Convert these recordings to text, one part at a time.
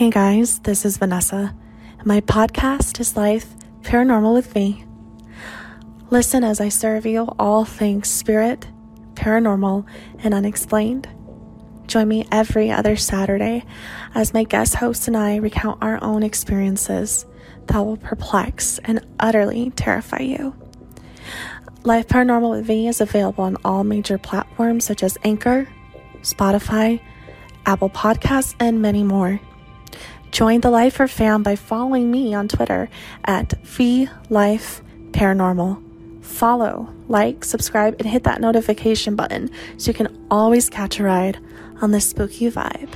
Hey guys, this is Vanessa. My podcast is Life Paranormal with Me. Listen as I serve you all things spirit, paranormal, and unexplained. Join me every other Saturday as my guest host and I recount our own experiences that will perplex and utterly terrify you. Life Paranormal with Me is available on all major platforms such as Anchor, Spotify, Apple Podcasts, and many more. Join the Lifer fam by following me on Twitter at Life Paranormal. Follow, like, subscribe, and hit that notification button so you can always catch a ride on this spooky vibe.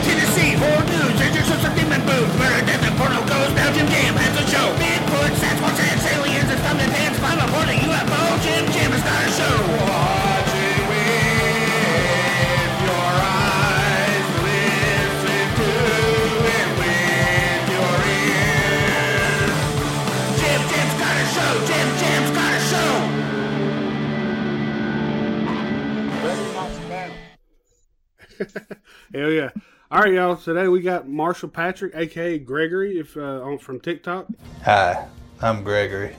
Tennessee, horror news, just a demon booth. Where a demon porno goes, Belgium Jam has a show. Bigfoot, Sasquatch, aliens, and dance. Climb aboard a UFO, Jim Jam a show. Hell yeah. All right, y'all. Today we got Marshall Patrick, aka Gregerey, if uh, on from TikTok. Hi, I'm Gregerey.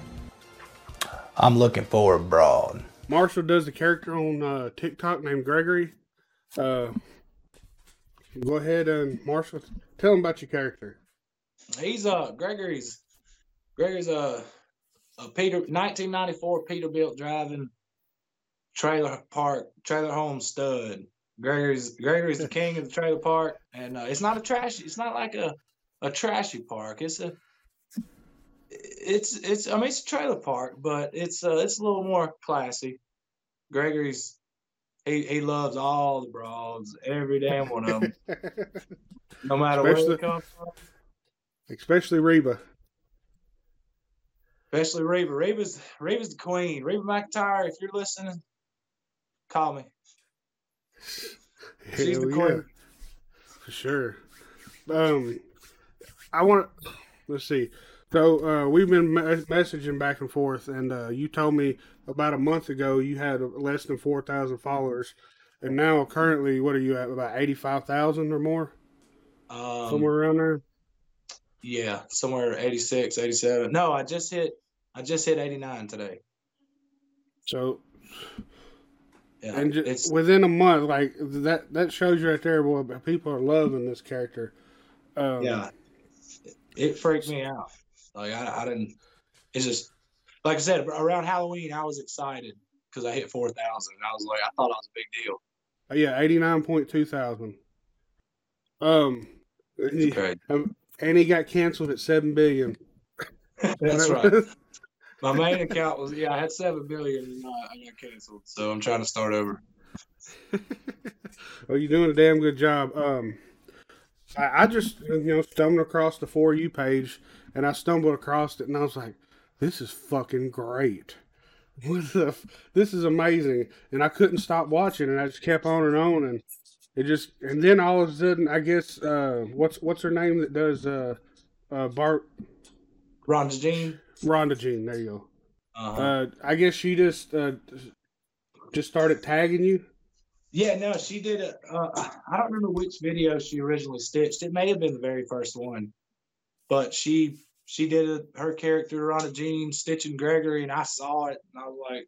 I'm looking for a broad. Marshall does the character on uh, TikTok named Gregerey. Uh, go ahead and Marshall, tell him about your character. He's uh Gregerey's Gregerey's a a Peter 1994 Peterbilt driving trailer park trailer home stud. Gregerey's Gregerey's the king of the trailer park, and uh, it's not a trashy. It's not like a a trashy park. It's a it's it's I mean it's a trailer park, but it's uh it's a little more classy. Gregerey's he he loves all the broads, every damn one of them, no matter where Especially- they come from. Especially Reba. Especially Reba. Reba's Reba's the queen. Reba McEntire, if you're listening, call me. She's the Hell queen. for sure. Um, I want. Let's see. So uh, we've been me- messaging back and forth, and uh, you told me about a month ago you had less than four thousand followers, and now currently, what are you at? About eighty five thousand or more, Um, somewhere around there. yeah, somewhere 86, 87. No, I just hit I just hit 89 today. So Yeah, and just it's within a month, like that, that shows you right there, boy. but People are loving this character. Um, yeah. It freaked me out. Like I, I didn't. It's just like I said around Halloween. I was excited because I hit four thousand. I was like, I thought I was a big deal. yeah, eighty nine point two thousand. Um. Um, and he got canceled at seven billion. That's right. My main account was yeah, I had seven billion and I got canceled. So I'm trying to start over. well, you're doing a damn good job. Um, I, I just you know stumbled across the for you page, and I stumbled across it, and I was like, "This is fucking great." What the? F- this is amazing, and I couldn't stop watching, and I just kept on and on, and it just, and then all of a sudden, I guess, uh, what's what's her name that does uh, uh, Bart Rhonda Jean. Rhonda Jean? There you go. Uh-huh. Uh, I guess she just uh, just started tagging you. Yeah, no, she did a. Uh, I don't remember which video she originally stitched. It may have been the very first one, but she she did a, her character Rhonda Jean stitching Gregerey, and I saw it, and I was like,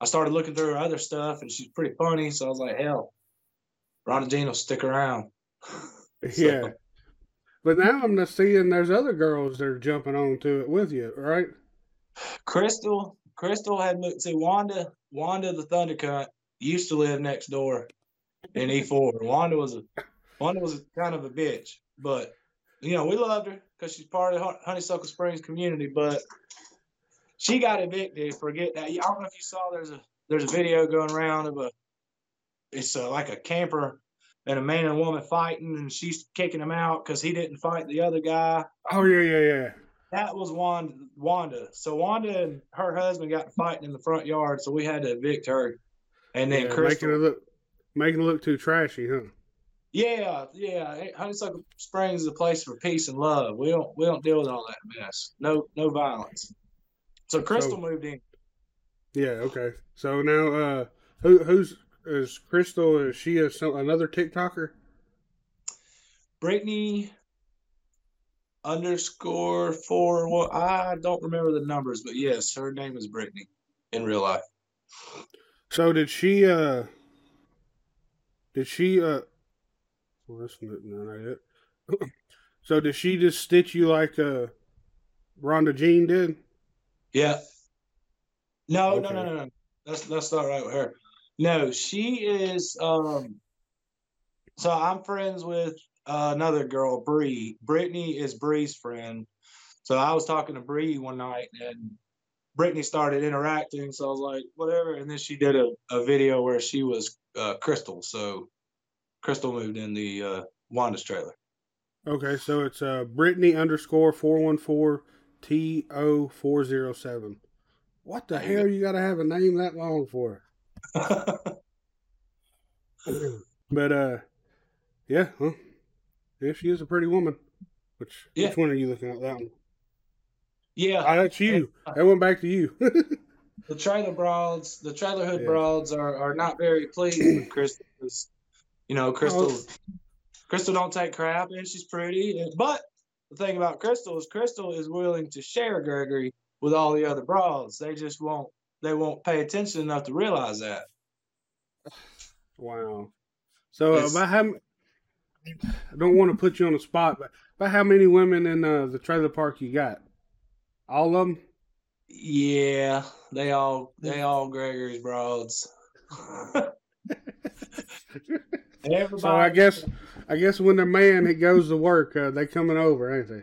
I started looking through her other stuff, and she's pretty funny, so I was like, hell, Rhonda Jean will stick around. So- Yeah. But now I'm just seeing there's other girls that are jumping on to it with you, right? Crystal, Crystal had moved. See, Wanda, Wanda the Thunder Cunt used to live next door in E4. Wanda was a, Wanda was kind of a bitch, but you know we loved her because she's part of the Honeysuckle Springs community. But she got evicted Forget that. I don't know if you saw. There's a there's a video going around of a, it's uh like a camper and a man and a woman fighting, and she's kicking him out because he didn't fight the other guy. Oh yeah, yeah, yeah. That was Wanda. Wanda. So Wanda and her husband got fighting in the front yard, so we had to evict her. And then yeah Crystal. making it look making it look too trashy, huh? yeah, yeah. Honeysuckle Springs is a place for peace and love. We don't we don't deal with all that mess. No no violence. So Crystal So- moved in. Yeah, okay. So now uh who who's is Crystal? Is she a, some, another TikToker? Brittany underscore four. Well, I don't remember the numbers, but yes, her name is Brittany in real life. So did she? uh Did she? uh Well, that's not, not it. so did she just stitch you like uh Rhonda Jean did? Yeah. No, no, Okay. no, no, no. That's that's not right with her. No, she is. Um. So I'm friends with uh, another girl, Bree. Brittany is Bree's friend. So I was talking to Bree one night, and Brittany started interacting. So I was like, whatever. And then she did a, a video where she was uh, Crystal. So Crystal moved in the uh, Wanda's trailer. Okay, so it's uh Brittany underscore four one four T O four zero seven. What the hell you gotta have a name that long for? But uh yeah, huh? Yeah, she is a pretty woman. Which Yeah. which one are you looking at that one? yeah. Ah, that's you. That went back to you. the trailer broads, the trailer hood Yeah. broads are, are not very pleased with Crystal. You know, Crystal, Crystal don't take crap, and she's pretty. and- But the thing about Crystal is Crystal is willing to share Gregerey with all the other broads. They just won't. They won't pay attention enough to realize that. wow. So uh, It's- about how I don't want to put you on the spot, but about how many women in uh, the trailer park you got? All of them? Yeah, they all they all Gregerey's broads. So I guess I guess when the man he goes to work, uh, they coming over, ain't they?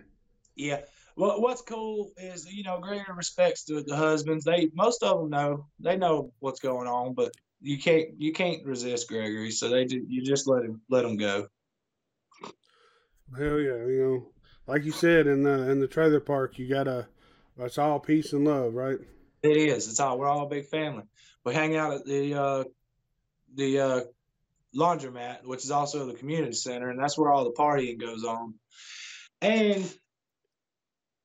Yeah. Well, what's cool is you know Gregerey respects the, the husbands. They most of them know they know what's going on, but you can't you can't resist Gregerey. So they do you just let him let him go. Hell yeah, you know, like you said in the in the trailer park, you gotta. It's all peace and love, right? It is. It's all we're all a big family. We hang out at the uh, the uh, laundromat, which is also the community center, and that's where all the partying goes on. And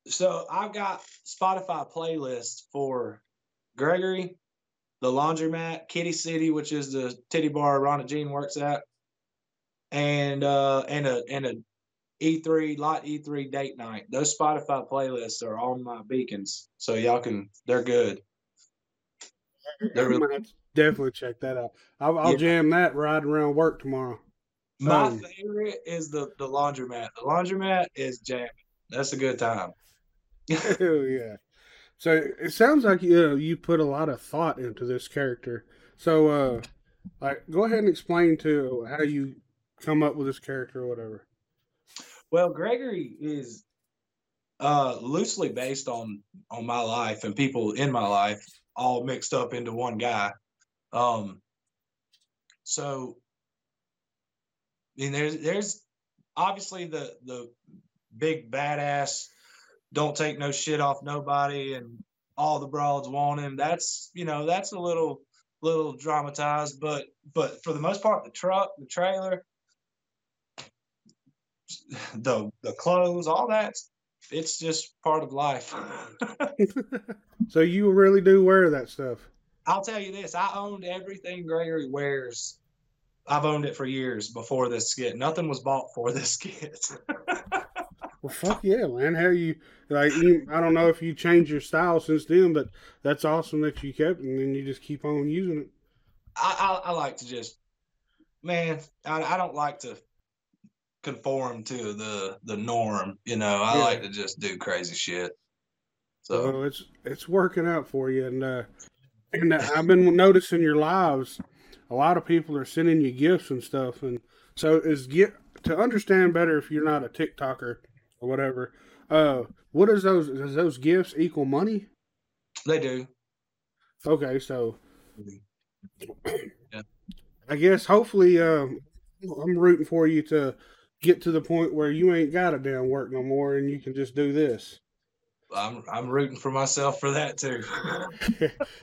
so I've got Spotify playlists for Gregerey, the laundromat, Kitty City, which is the titty bar Rhonda Jean works at, and uh, and a and a E3 Lot E3 date night. Those Spotify playlists are on my beacons, so y'all can. They're good. They're really- definitely check that out. I'll, I'll Yeah. jam that riding around work tomorrow. My Um, favorite is the the laundromat. The laundromat is jamming. That's a good time. Yeah! So it sounds like you know, you put a lot of thought into this character. So, uh, like, go ahead and explain to how you come up with this character or whatever. Well, Gregerey is uh loosely based on on my life and people in my life all mixed up into one guy. Um so I mean there's there's obviously the the big badass don't take no shit off nobody and all the broads want him. That's you know, that's a little little dramatized, but but for the most part the truck, the trailer, the the clothes, all that, it's just part of life. so you really do wear that stuff. I'll tell you this: I owned everything Gregerey wears. I've owned it for years before this skit. Nothing was bought for this skit. Well, fuck yeah, man. How you like? You, I don't know if you changed your style since then, but that's awesome that you kept, and then you just keep on using it. I, I, I like to just, man, I, I don't like to conform to the the norm. You know, I Yeah. like to just do crazy shit. So So it's it's working out for you, and uh, and uh, I've been noticing your lives. A lot of people are sending you gifts and stuff, and so is get to understand better if you're not a TikToker or whatever. Uh, what is those? Does those gifts equal money? they do. Okay, so Yeah. I guess hopefully um, I'm rooting for you to get to the point where you ain't got to damn work no more, and you can just do this. I'm I'm rooting for myself for that too.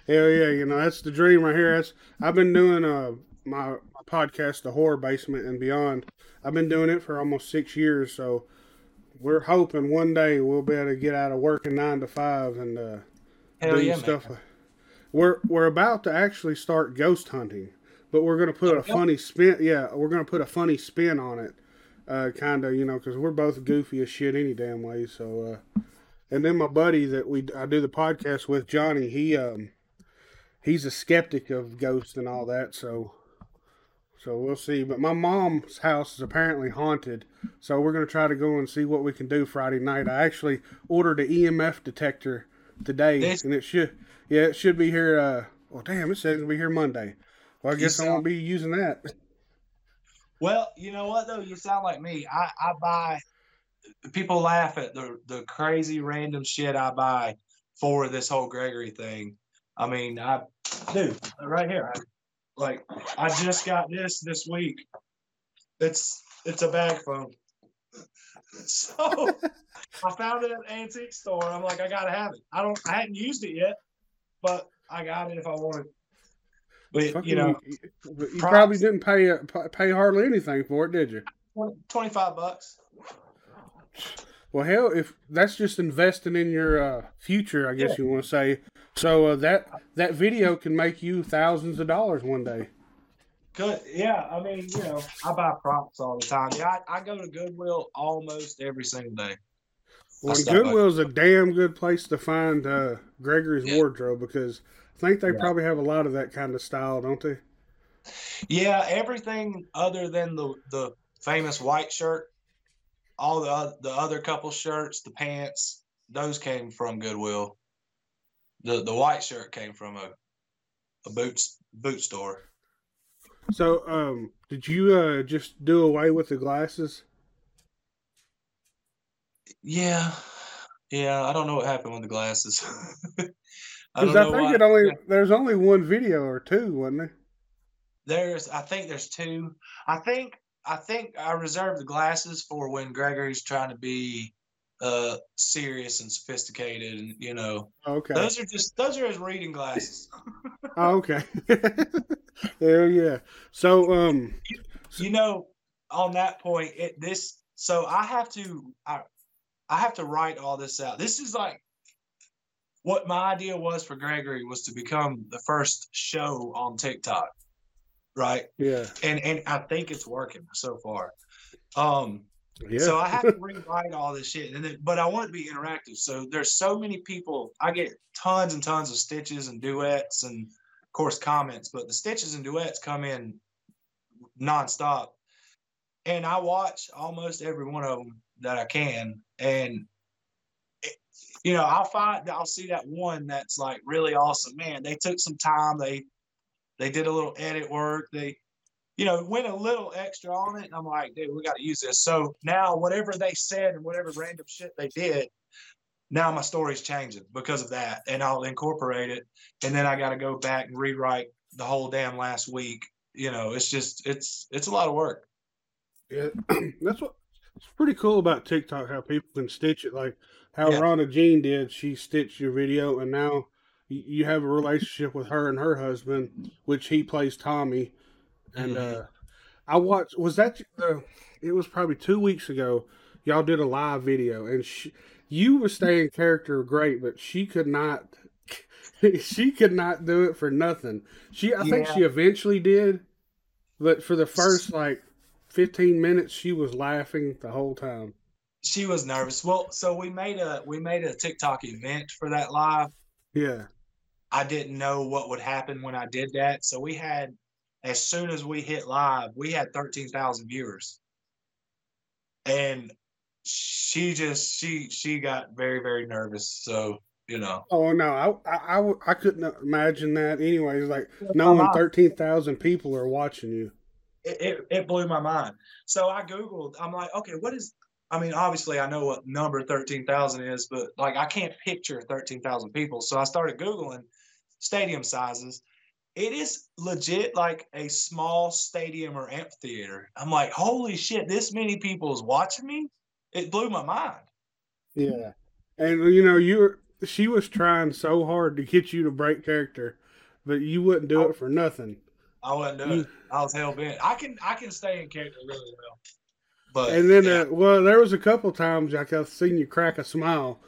Hell yeah, you know that's the dream right here. That's I've been doing uh my, my podcast, The Horror Basement and Beyond. I've been doing it for almost six years, so we're hoping one day we'll be able to get out of working nine to five and uh, do yeah, stuff. man. We're we're about to actually start ghost hunting, but we're gonna put a funny spin. Yeah, we're gonna put a funny spin on it, uh, kind of, you know, because we're both goofy as shit any damn way. So, uh, and then my buddy that we I do the podcast with, Johnny, he um, he's a skeptic of ghosts and all that. So, so we'll see. But my mom's house is apparently haunted, so we're gonna try to go and see what we can do Friday night. I actually ordered an EMF detector today, This- and it should, yeah, it should be here. Uh, well, damn, it says it'll be here Monday. Well, I guess I won't be using that. Well, you know what though? You sound like me. I, I buy. People laugh at the the crazy random shit I buy for this whole Gregerey thing. I mean, I dude, right here. I, like I just got this this week. It's it's a bag phone. So I found it at an antique store. I'm like, I gotta have it. I don't. I hadn't used it yet, but I got it if I wanted. But Fucking- you know, you, but you props. probably didn't pay pay hardly anything for it, did you? 25 bucks. Well, hell, if that's just investing in your uh, future, I guess you want to say. So uh, that that video can make you thousands of dollars one day. Good. Yeah. I mean, you know, I buy props all the time. Yeah. I, I go to Goodwill almost every single day. Well, stop by- Goodwill's a damn good place to find uh, Gregerey's Yeah. wardrobe because I think they Yeah. probably have a lot of that kind of style, don't they? Yeah. Everything other than the, the famous white shirt, all the, the other couple shirts, the pants, those came from Goodwill. The, the white shirt came from a, a boots, boot store. So, um, did you uh, just do away with the glasses? Yeah. Yeah. I don't know what happened with the glasses. I Because I, know think why. it only there's only one video or two, wasn't there? There's, I think there's two. I think, I think I reserved the glasses for when Gregerey's trying to be uh serious and sophisticated, and you know, Okay. those are just those are his reading glasses. Oh, okay. Hell yeah. So, um, you know, on that point, it this so I have to I I have to write all this out. This is like what my idea was for Gregerey was to become the first show on TikTok, right? yeah, And and I think it's working so far. Um, yeah. So I have to rewrite all this shit, and then, but I want it to be interactive. So there's so many people. I get tons and tons of stitches and duets, and of course comments. But the stitches and duets come in nonstop, and I watch almost every one of them that I can. And it, you know, I'll find I'll see that one that's like really awesome. Man, they took some time. They they did a little edit work. They you know, went a little extra on it. And I'm like, dude, we got to use this. So now, whatever they said and whatever random shit they did, now my story's changing because of that. And I'll incorporate it. And then I got to go back and rewrite the whole damn last week. You know, it's just, it's, it's a lot of work. Yeah, that's what it's pretty cool about TikTok. How people can stitch it, like how Yeah. Rhonda Jean did. She stitched your video, and now you have a relationship with her and her husband, which he plays Tommy. And uh, I watched. Was that? Uh, it was probably two weeks ago. Y'all did a live video, and she, you were staying character great, but she could not. she could not do it for nothing. She, I think she eventually did, but for the first like 15 minutes she was laughing the whole time She was nervous. Well, so we made a, we made a TikTok event for that live. yeah I didn't know what would happen when I did that. So we had, as soon as we hit live, we had 13,000 viewers. And she just, she, she got very, very nervous. So, you know, oh no I I I couldn't imagine that anyways like knowing mind. 13,000 people are watching you it, it, it blew my mind. So I Googled, I'm like, okay, what is, I mean, obviously I know what number 13,000 is, but like I can't picture 13,000 people. So I started Googling stadium sizes. It is legit like a small stadium or amphitheater. I'm like, holy shit, this many people is watching me? It blew my mind. yeah and you know you were she was trying so hard to get you to break character but you wouldn't do it for nothing I wasn't doing it. I was hell bent. I can I can stay in character really well. But and then yeah, uh, well there was a couple times like i've seen you crack a smile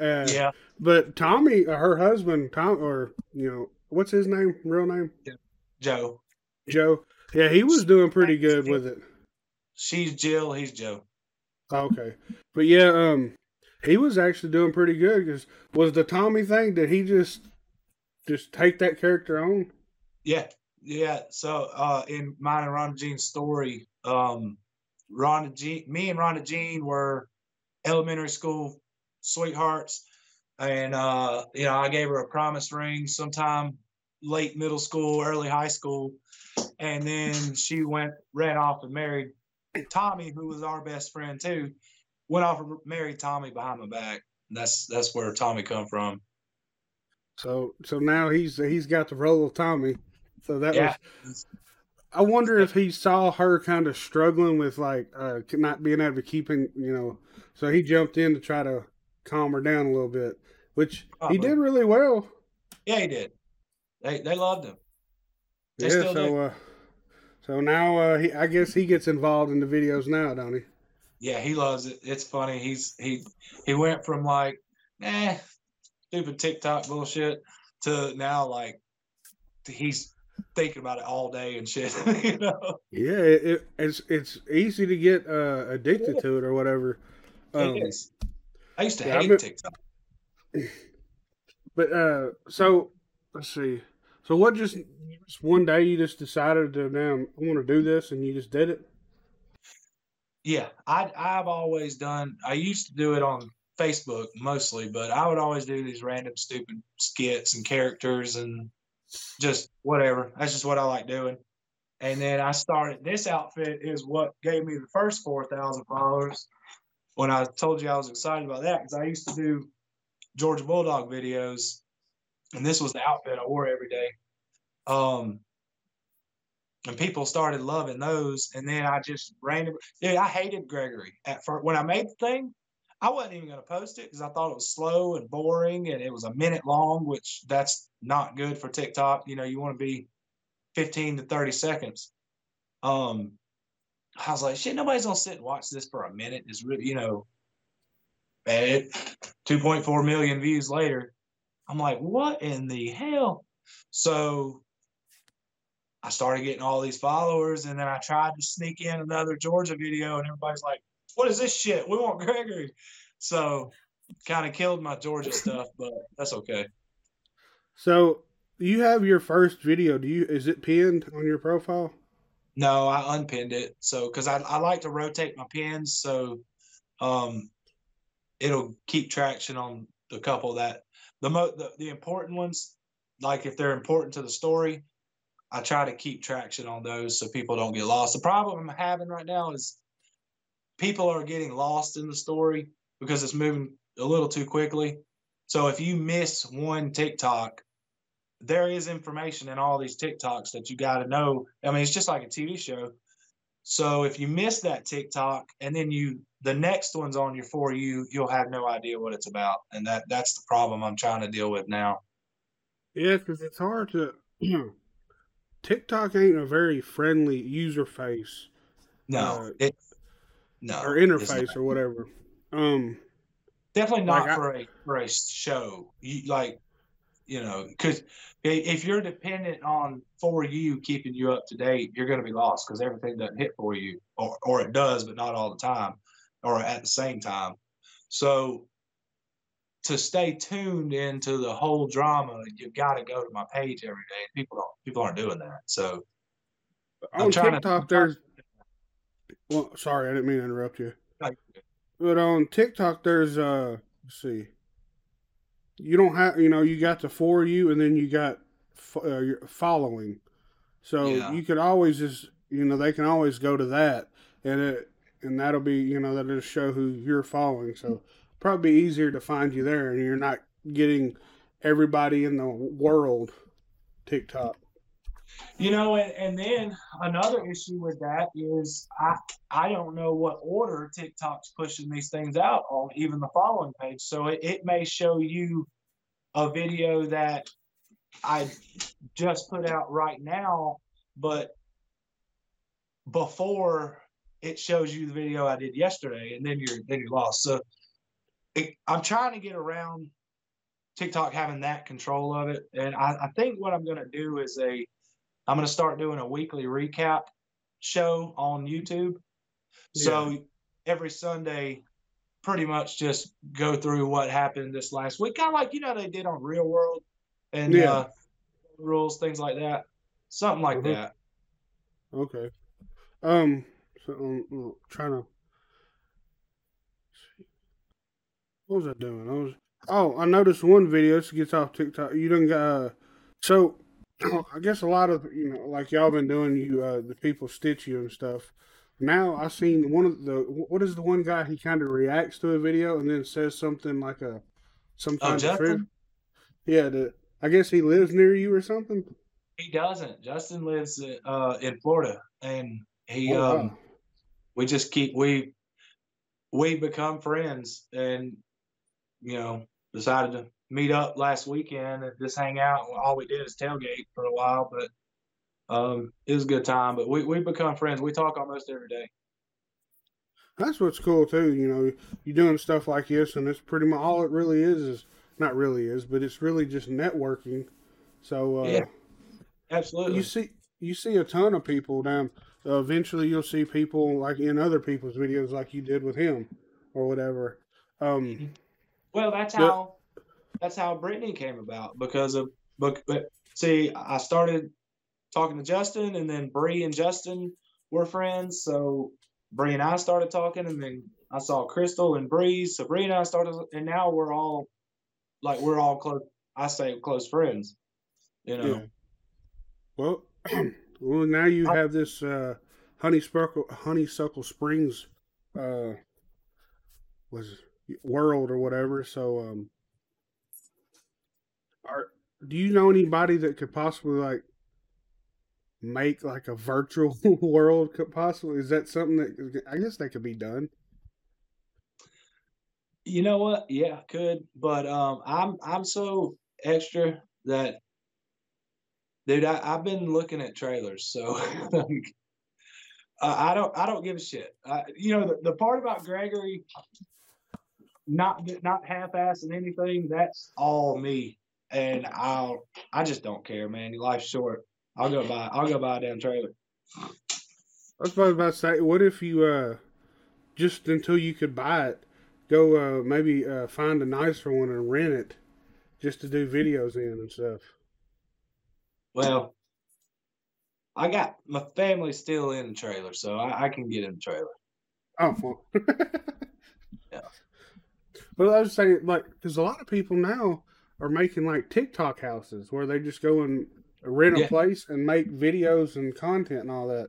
uh, yeah, but tommy uh, her husband tom or you know what's his name real name Joe. Joe. Yeah, he was doing pretty good with it. She's Jill. He's Joe. Okay, but yeah, um, he was actually doing pretty good. Because was the Tommy thing? Did he just just take that character on? Yeah, yeah. So uh, in mine and Rhonda Jean's story, um, Rhonda Jean, me and Rhonda Jean were elementary school sweethearts, and uh, you know I gave her a promise ring sometime late middle school, early high school, and then she went ran off and married Tommy, who was our best friend too. Went off and married Tommy behind my back. And that's that's where Tommy come from. So so now he's he's got the role of Tommy. So that Yeah. was. I wonder if he saw her kind of struggling with like uh, not being able to keep in, you know. So he jumped in to try to calm her down a little bit, which Probably. he did really well. Yeah, he did. They they loved him. They yeah. still So uh, so now uh, he, I guess he gets involved in the videos now, don't he? Yeah, he loves it. It's funny. He's he he went from like, eh, stupid TikTok bullshit to now like he's thinking about it all day and shit. you know, Yeah, it, it, it's it's easy to get uh, addicted to it or whatever. Um, it is. I used to yeah, hate bet- TikTok. But uh, so let's see. So what? Just, just one day you just decided to now I want to do this, and you just did it. Yeah, I I've always done. I used to do it on Facebook mostly, but I would always do these random stupid skits and characters and just whatever. That's just what I like doing. And then I started. This outfit is what gave me the first four thousand followers. When I told you I was excited about that, because I used to do Georgia Bulldog videos, and this was the outfit I wore every day. Um, and people started loving those. And then I just randomly, dude, I hated Gregerey at first. When I made the thing, I wasn't even going to post it because I thought it was slow and boring and it was a minute long, which that's not good for TikTok. You know, you want to be 15 to 30 seconds. Um, I was like, shit, nobody's going to sit and watch this for a minute. It's really, you know, it 2.4 million views later. I'm like, what in the hell? So I started getting all these followers, and then I tried to sneak in another Georgia video, and everybody's like, "What is this shit? We want Gregerey." So, kind of killed my Georgia stuff, but that's okay. So you have your first video. Do you? Is it pinned on your profile? No, I unpinned it, so because I, I like to rotate my pins, so um, it'll keep traction on the couple that the mo the, the important ones, like if they're important to the story, I try to keep traction on those so people don't get lost. The problem I'm having right now is people are getting lost in the story because it's moving a little too quickly. So if you miss one TikTok, there is information in all these TikToks that you got to know. I mean, it's just like a TV show. So if you miss that TikTok and then you the next one's on your for you, you'll have no idea what it's about, and that that's the problem I'm trying to deal with now. Yeah, because it's hard to. TikTok ain't a very friendly user face No, Uh, it no or interface or whatever. Um, Definitely not Like, for a for a show. You like, you know, because if you're dependent on for you keeping you up to date, you're going to be lost because everything doesn't hit for you, or or it does, but not all the time, or at the same time. So to stay tuned into the whole drama, you've got to go to my page every day. People don't people aren't doing that. So I'm on trying to- TikTok, I'm there's. Well, sorry, I didn't mean to interrupt you. But on TikTok, there's uh, let's see. You don't have, you know, you got the for you, and then you got uh, following. So Yeah. you could always just, you know, they can always go to that, and it, and that'll be, you know, that'll just show who you're following. So probably easier to find you there, and you're not getting everybody in the world TikTok. You know, and, and then another issue with that is I I don't know what order TikTok's pushing these things out on even the following page. So it, it may show you a video that I just put out right now, but before it shows you the video I did yesterday, and then you're then you're lost. So it, I'm trying to get around TikTok having that control of it, and I, I think what I'm going to do is a I'm gonna start doing a weekly recap show on YouTube. So every Sunday, pretty much just go through what happened this last week, kind of like you know they did on Real World and Yeah. uh, rules, things like that, something like Mhm. that. Okay. Um. So um, um, trying to. What was I doing? I was. Oh, I noticed one video. This gets off TikTok. You done got. Uh, so, I guess a lot of you know, like y'all been doing, you uh, the people stitch you and stuff. Now I seen one of the. What is the one guy? He kind of reacts to a video and then says something like a, some Oh, kind of Justin? trivia. Yeah. The. I guess he lives near you or something. He doesn't. Justin lives uh, in Florida, and he Oh, um, wow. we just keep we we become friends, and you know decided to meet up last weekend and just hang out. All we did is tailgate for a while, but um, it was a good time. But we we become friends. We talk almost every day. That's what's cool too. You know, you're doing stuff like this, and it's pretty much all it really is is not really is, but it's really just networking. So uh, Yeah. Absolutely. you see, you see a ton of people down. Uh, eventually, you'll see people like in other people's videos, like you did with him, or whatever. Um, Well, that's Yeah. how that's how Brittany came about because of but, but see, I started talking to Justin, and then Bree and Justin were friends. So Bree and I started talking, and then I saw Crystal and Bree. So Bree and I started, and now we're all like we're all close. I say close friends. You know. yeah. Well, well, now you have this uh, honeysuckle honeysuckle springs, uh, was world or whatever. So, um, do you know anybody that could possibly like make like a virtual world? Could possibly is that something that I guess that could be done? You know what? Yeah, could, but um, I'm I'm so extra that, dude, I, I've been looking at trailers, so like, I I don't I don't give a shit. I, you know, the, the part about Gregerey not not half-assing anything, that's all me, and I'll I just don't care, man. Life's short. I'll go buy I'll go buy a damn trailer. I was about to say, what if you uh, just until you could buy it, go uh, maybe uh, find a nicer one and rent it, just to do videos in and stuff. Well, I got my family still in the trailer, so I, I can get in the trailer. Oh, well. Yeah. But I was saying, like, because a lot of people now are making like TikTok houses where they just go and rent a Yeah. place and make videos and content and all that.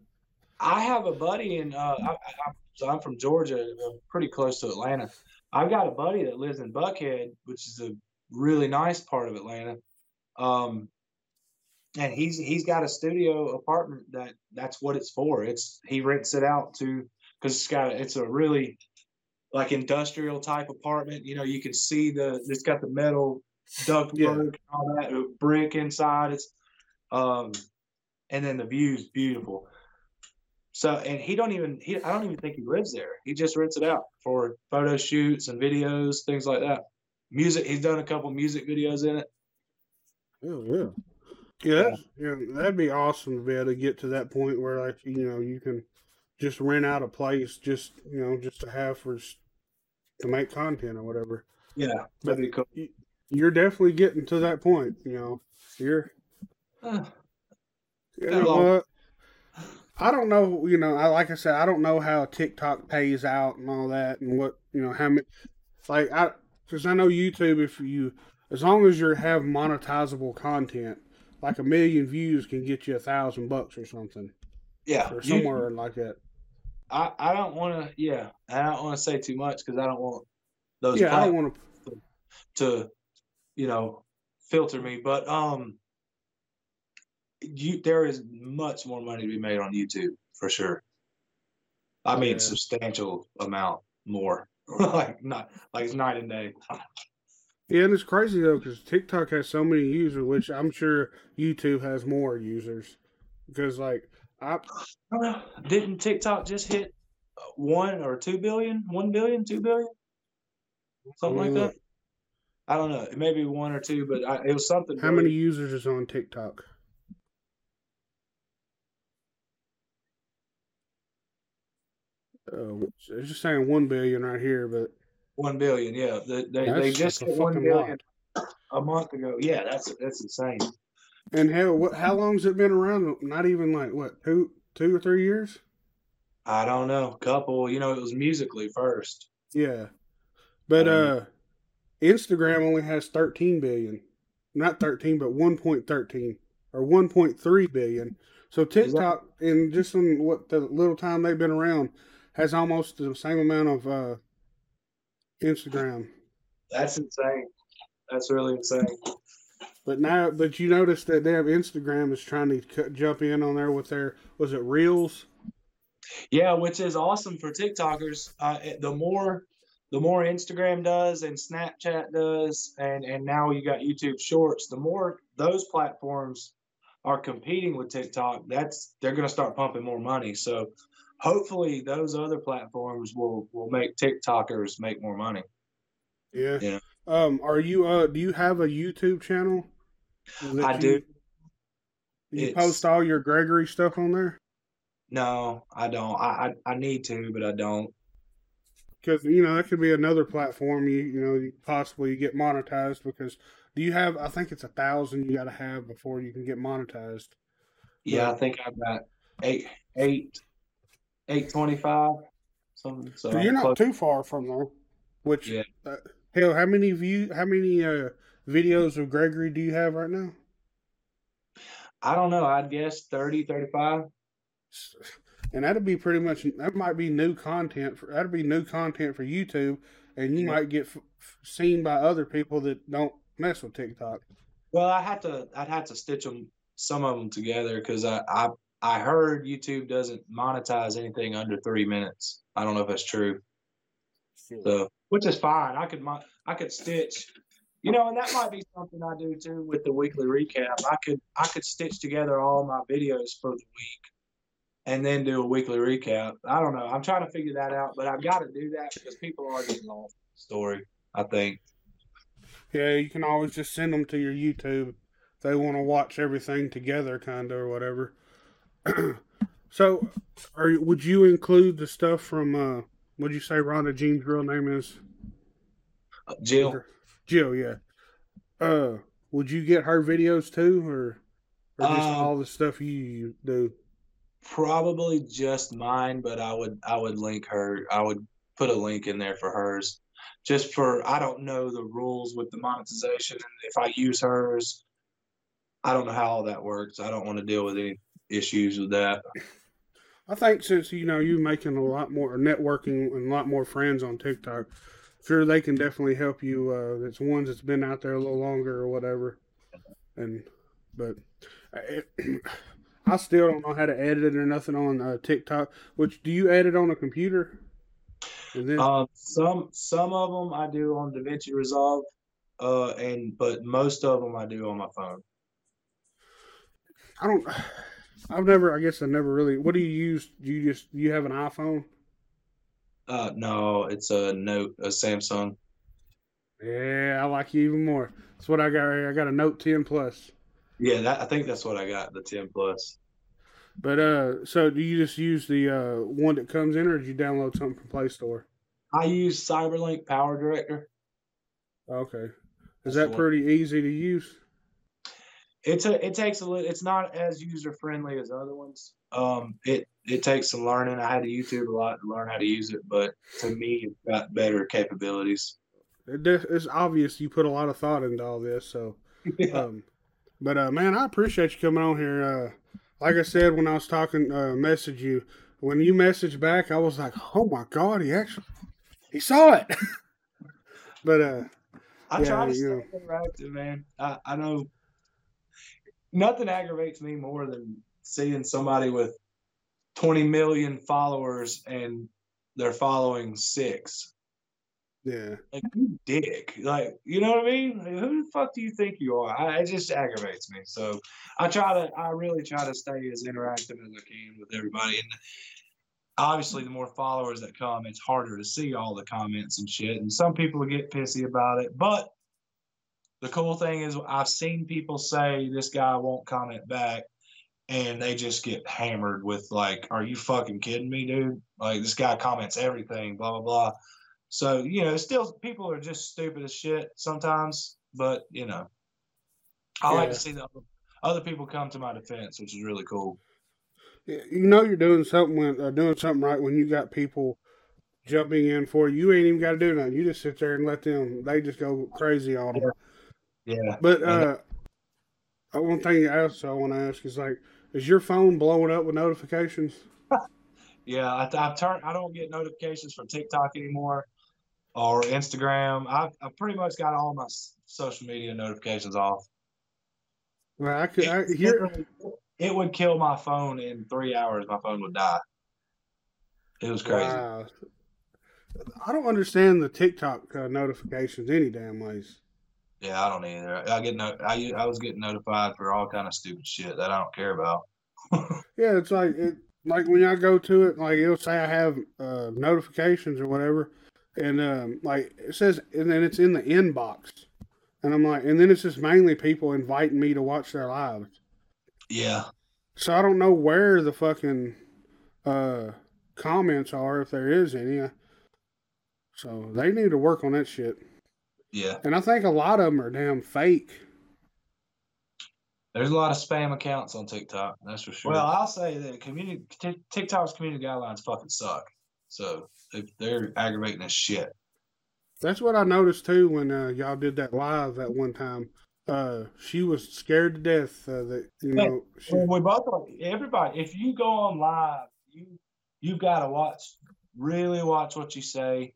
I have a buddy in. Uh, I, I, I'm- so I'm from Georgia, uh, pretty close to Atlanta. I've got a buddy that lives in Buckhead, which is a really nice part of Atlanta. Um, and he's he's got a studio apartment that that's what it's for. It's he rents it out to because it's got it's a really like industrial type apartment. You know, you can see the it's got the metal ductwork Yeah. and all that brick inside. It's um, and then the view's beautiful. So, and he don't even he I don't even think he lives there. He just rents it out for photo shoots and videos, things like that. Music. He's done a couple music videos in it. Oh yeah. Yeah, that's, yeah, that'd be awesome to be able to get to that point where, like, you know, you can just rent out a place, just you know, just to have for to make content or whatever. Yeah, that'd be cool. You're definitely getting to that point, you know. You're Uh, You know what? I don't know. You know, I like I said, I don't know how TikTok pays out and all that, and what you know how many. Like I, because I know YouTube, if you as long as you have monetizable content, like a million views can get you a thousand bucks or something, yeah, or you- somewhere like that. I I don't want to. Yeah, I don't want to say too much because I don't want those Yeah, I don't want to, to, you know, filter me. But um, you there is much more money to be made on YouTube for sure. I mean, Yeah. substantial amount more. like not like it's night and day. Yeah, and it's crazy though because TikTok has so many users, which I'm sure YouTube has more users. Because like I, Didn't TikTok just hit one or two billion, one billion, two billion, billion? One billion? Two billion? Something like that. I don't know. Maybe one or two, but I, it was something. How many users is on TikTok? Uh, it's just saying one billion right here, but one billion, yeah. They they, they just hit one billion lot. a month ago. Yeah, that's that's insane. And hell, what? How long's it been around? Not even like what two two or three years? I don't know. Couple, you know, it was Musical.ly first. Yeah, but um, uh Instagram only has thirteen billion, not thirteen, but one point thirteen or one point three billion. So TikTok, in just in what the little time they've been around, has almost the same amount of uh, Instagram. That's insane. That's really insane. But now, but you notice that they have Instagram is trying to cut, jump in on there with their was it Reels? Yeah, which is awesome for TikTokers. Uh, the more, the more Instagram does and Snapchat does, and and now you got YouTube Shorts. The more those platforms are competing with TikTok, that's they're going to start pumping more money. So hopefully, those other platforms will will make TikTokers make more money. Yeah. Yeah. Um, are you uh? Do you have a YouTube channel? I you- do. You It's- post all your Gregerey stuff on there No, I don't. I I, I need to, but I don't. Because you know that could be another platform. You you know you possibly get monetized because do you have? I think it's a thousand you got to have before you can get monetized. Yeah, I think I've got eight eight eight twenty five. Something. So So you're I'm not close. too far from there. Which Yeah. uh, hell, how many view? How many uh videos of Gregerey do you have right now? I don't know. I'd guess 30, 35. And that'd be pretty much that might be new content for that'd be new content for YouTube, and you Yeah. might get f- seen by other people that don't mess with TikTok. Well, I had to. I'd have to stitch them some of them together because I, I I heard YouTube doesn't monetize anything under three minutes. I don't know if that's true. So, which is fine. I could I could stitch. You know, and that might be something I do too with the weekly recap. I could I could stitch together all my videos for the week and then do a weekly recap. I don't know. I'm trying to figure that out, but I've got to do that because people are getting lost story. I think. Yeah, you can always just send them to your YouTube. They want to watch everything together, kind of or whatever. so, are you- would you include the stuff from? uh Would you say Rhonda Jean's real name is Jill. Jill? Yeah. Uh, would you get her videos too, or or just Um, all the stuff you do? Probably just mine, but I would I would link her. I would put a link in there for hers, just for I don't know the rules with the monetization, and if I use hers, I don't know how all that works. I don't want to deal with any issues with that. I think since you know you making a lot more networking and a lot more friends on TikTok, sure they can definitely help you. Uh, it's ones that's been out there a little longer or whatever, and but I, I still don't know how to edit it or nothing on uh, TikTok. Which do you edit on a computer? Then Um, some some of them I do on DaVinci Resolve, uh, and but most of them I do on my phone. I don't. I've never. I guess I never really. What do you use? Do you just you have an iPhone? Uh, no, it's a Note, a Samsung. Yeah, I like you even more. That's what I got. right. I got a Note 10 Plus. Yeah, that I think that's what I got, the 10 plus. But uh, so do you just use the uh one that comes in, or did you download something from Play Store? I use CyberLink PowerDirector. Okay, is the that one. pretty easy to use? It's a it takes a little. It's not as user friendly as other ones. Um, it it takes some learning. I had to YouTube a lot to learn how to use it, but to me, it's got better capabilities. It it's obvious you put a lot of thought into all this. So, um, but uh, man, I appreciate you coming on here. Uh, like I said when I was talking, uh, message you when you messaged back, I was like, oh my god, he actually he saw it. but uh, I Yeah, try to you stay interactive, man. I, I know nothing aggravates me more than seeing somebody with 20 million followers and they're following six. Yeah, Like, you dick. Like, you know what I mean? Like, who the fuck do you think you are? I, it just aggravates me. So I try to, I really try to stay as interactive as I can with everybody. And obviously, the more followers that come, it's harder to see all the comments and shit. And some people get pissy about it. But the cool thing is, I've seen people say this guy won't comment back. and they just get hammered with like, "Are you fucking kidding me, dude?" Like this guy comments everything, blah blah blah. So you know, still people are just stupid as shit sometimes, but you know, I like to see the other, people come to my defense, which is really cool. You know you're doing something when uh, doing something right when you got people jumping in for you. You ain't even got to do nothing. You just sit there and let them. They just go crazy on it. Yeah, But uh, uh, one thing else I want to ask is like, is your phone blowing up with notifications? yeah. I, I've turned. I don't get notifications from TikTok anymore or Instagram. I've, I've pretty much got all my social media notifications off. Well, I could I, It, hear. it would kill my phone in three hours. My phone would die. It was crazy. Wow. I don't understand the TikTok uh, notifications any damn ways. Yeah, I don't either. I get no. I I was getting notified for all kind of stupid shit that I don't care about. Yeah, it's like it like when I go to it, like it'll say I have uh, notifications or whatever, and um, like it says, and then it's in the inbox, and I'm like, and then it's just mainly people inviting me to watch their lives. Yeah, So I don't know where the fucking uh, comments are if there is any. So they need to work on that shit. yeah. And I think a lot of them are damn fake. There's a lot of spam accounts on TikTok. That's for sure. Well, I'll say that community Tik- TikTok's community guidelines fucking suck. So they, they're aggravating as shit. That's what I noticed too when uh, y'all did that live that one time. Uh, she was scared to death uh, that you know. She, we both everybody. If you go on live, you you got to watch. Really watch what you say.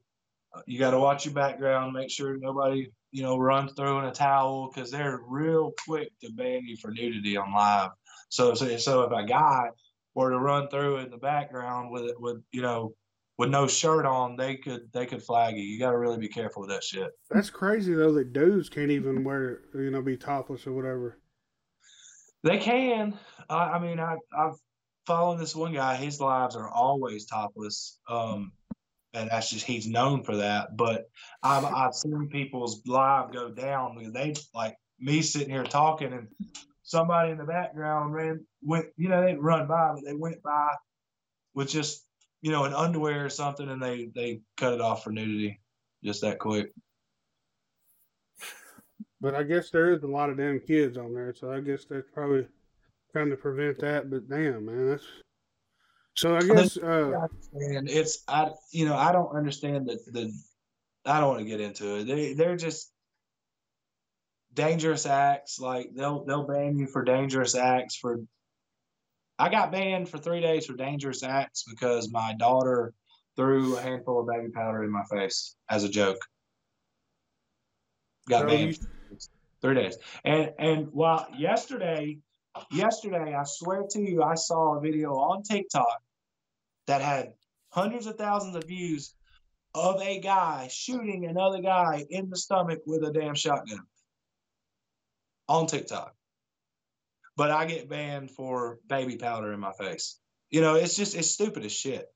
Uh, You got to watch your background. Make sure nobody you know run through in a towel because they're real quick to ban you for nudity on live. So so so if a guy were to run through in the background with it with you know with no shirt on, they could they could flag you. You got to really be careful with that shit. that's crazy though that dudes can't even wear you know be topless or whatever. They can. I, I mean, I, I've followed this one guy. His lives are always topless, um, and that's just he's known for that. But I've I've seen people's live go down because they like me sitting here talking, and somebody in the background ran went. You know, they run by, but they went by with just you know an underwear or something, and they they cut it off for nudity, just that quick. But I guess there is a lot of damn kids on there, so I guess that's probably trying to prevent that. But damn, man, that's so. I guess uh, and it's I you know I don't understand the the I don't want to get into it. They they're just dangerous acts. Like they'll they'll ban you for dangerous acts. For I got banned for three days for dangerous acts because my daughter threw a handful of baby powder in my face as a joke. Got banned three days. And and while yesterday, yesterday I swear to you, I saw a video on TikTok that had hundreds of thousands of views of a guy shooting another guy in the stomach with a damn shotgun on TikTok. But I get banned for baby powder in my face. You know, it's just it's stupid as shit.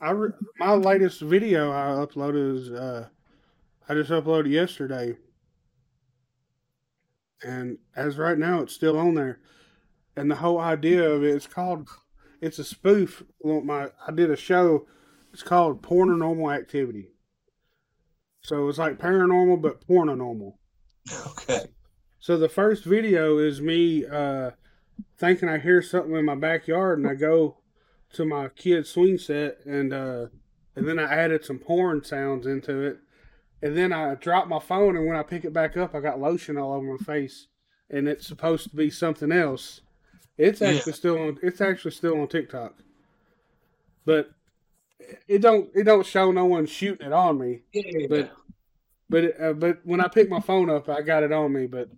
I re- my latest video I uploaded is uh, I just uploaded yesterday, and as right now it's still on there. And the whole idea of it, it's called, it's a spoof. Well, my I did a show. It's called Paranormal Activity. So it's like paranormal but pornonormal. Okay. So the first video is me uh, thinking I hear something in my backyard, and I go to my kid's swing set, and uh, and then I added some porn sounds into it, and then I dropped my phone, and when I pick it back up, I got lotion all over my face, and it's supposed to be something else. It's Yeah. actually still on. It's actually still on TikTok, but it don't it don't show no one shooting it on me. Yeah. But but it, uh, but when I picked my phone up, I got it on me. But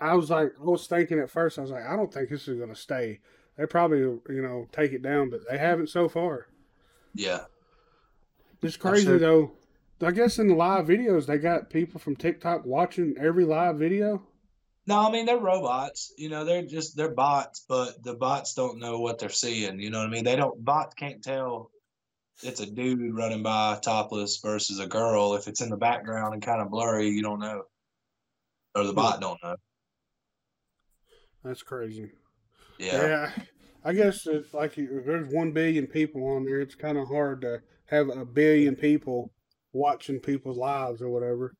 I was like, I was thinking at first, I was like, I don't think this is gonna stay. They probably you know take it down, but they haven't so far. yeah. It's crazy sure. though. I guess in the live videos, they got people from TikTok watching every live video. No, I mean they're robots. You know, they're just they're bots, but the bots don't know what they're seeing. You know what I mean? They don't bots can't tell it's a dude running by topless versus a girl. If it's in the background and kind of blurry, you don't know. Or the hmm. bot don't know. That's crazy. Yeah. Yeah, I guess it's like if there's one billion people on there, it's kind of hard to have a billion people watching people's lives or whatever.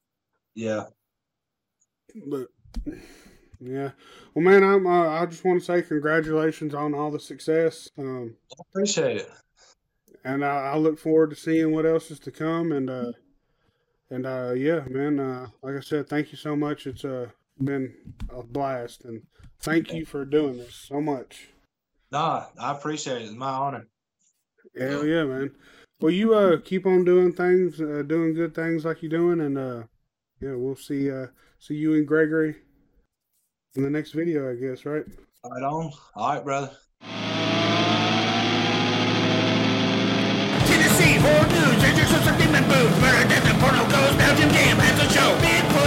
Yeah. But yeah, well, man, I'm uh, I just want to say congratulations on all the success. Um, I appreciate it. and I, I look forward to seeing what else is to come. And uh, and uh, yeah, man, uh, like I said, thank you so much. It's uh, been a blast, and thank you for doing this so much. Nah, I appreciate it. It's my honor. Hell yeah, man. Well, you uh keep on doing things, uh, doing good things like you're doing, and uh, yeah, we'll see uh see you and Gregerey in the next video, I guess, right? Right on. All right, brother. Tennessee, horror news, Adventures of demon booth, murder, death, and porno goes, Belgian jam has a show. Bigfoot,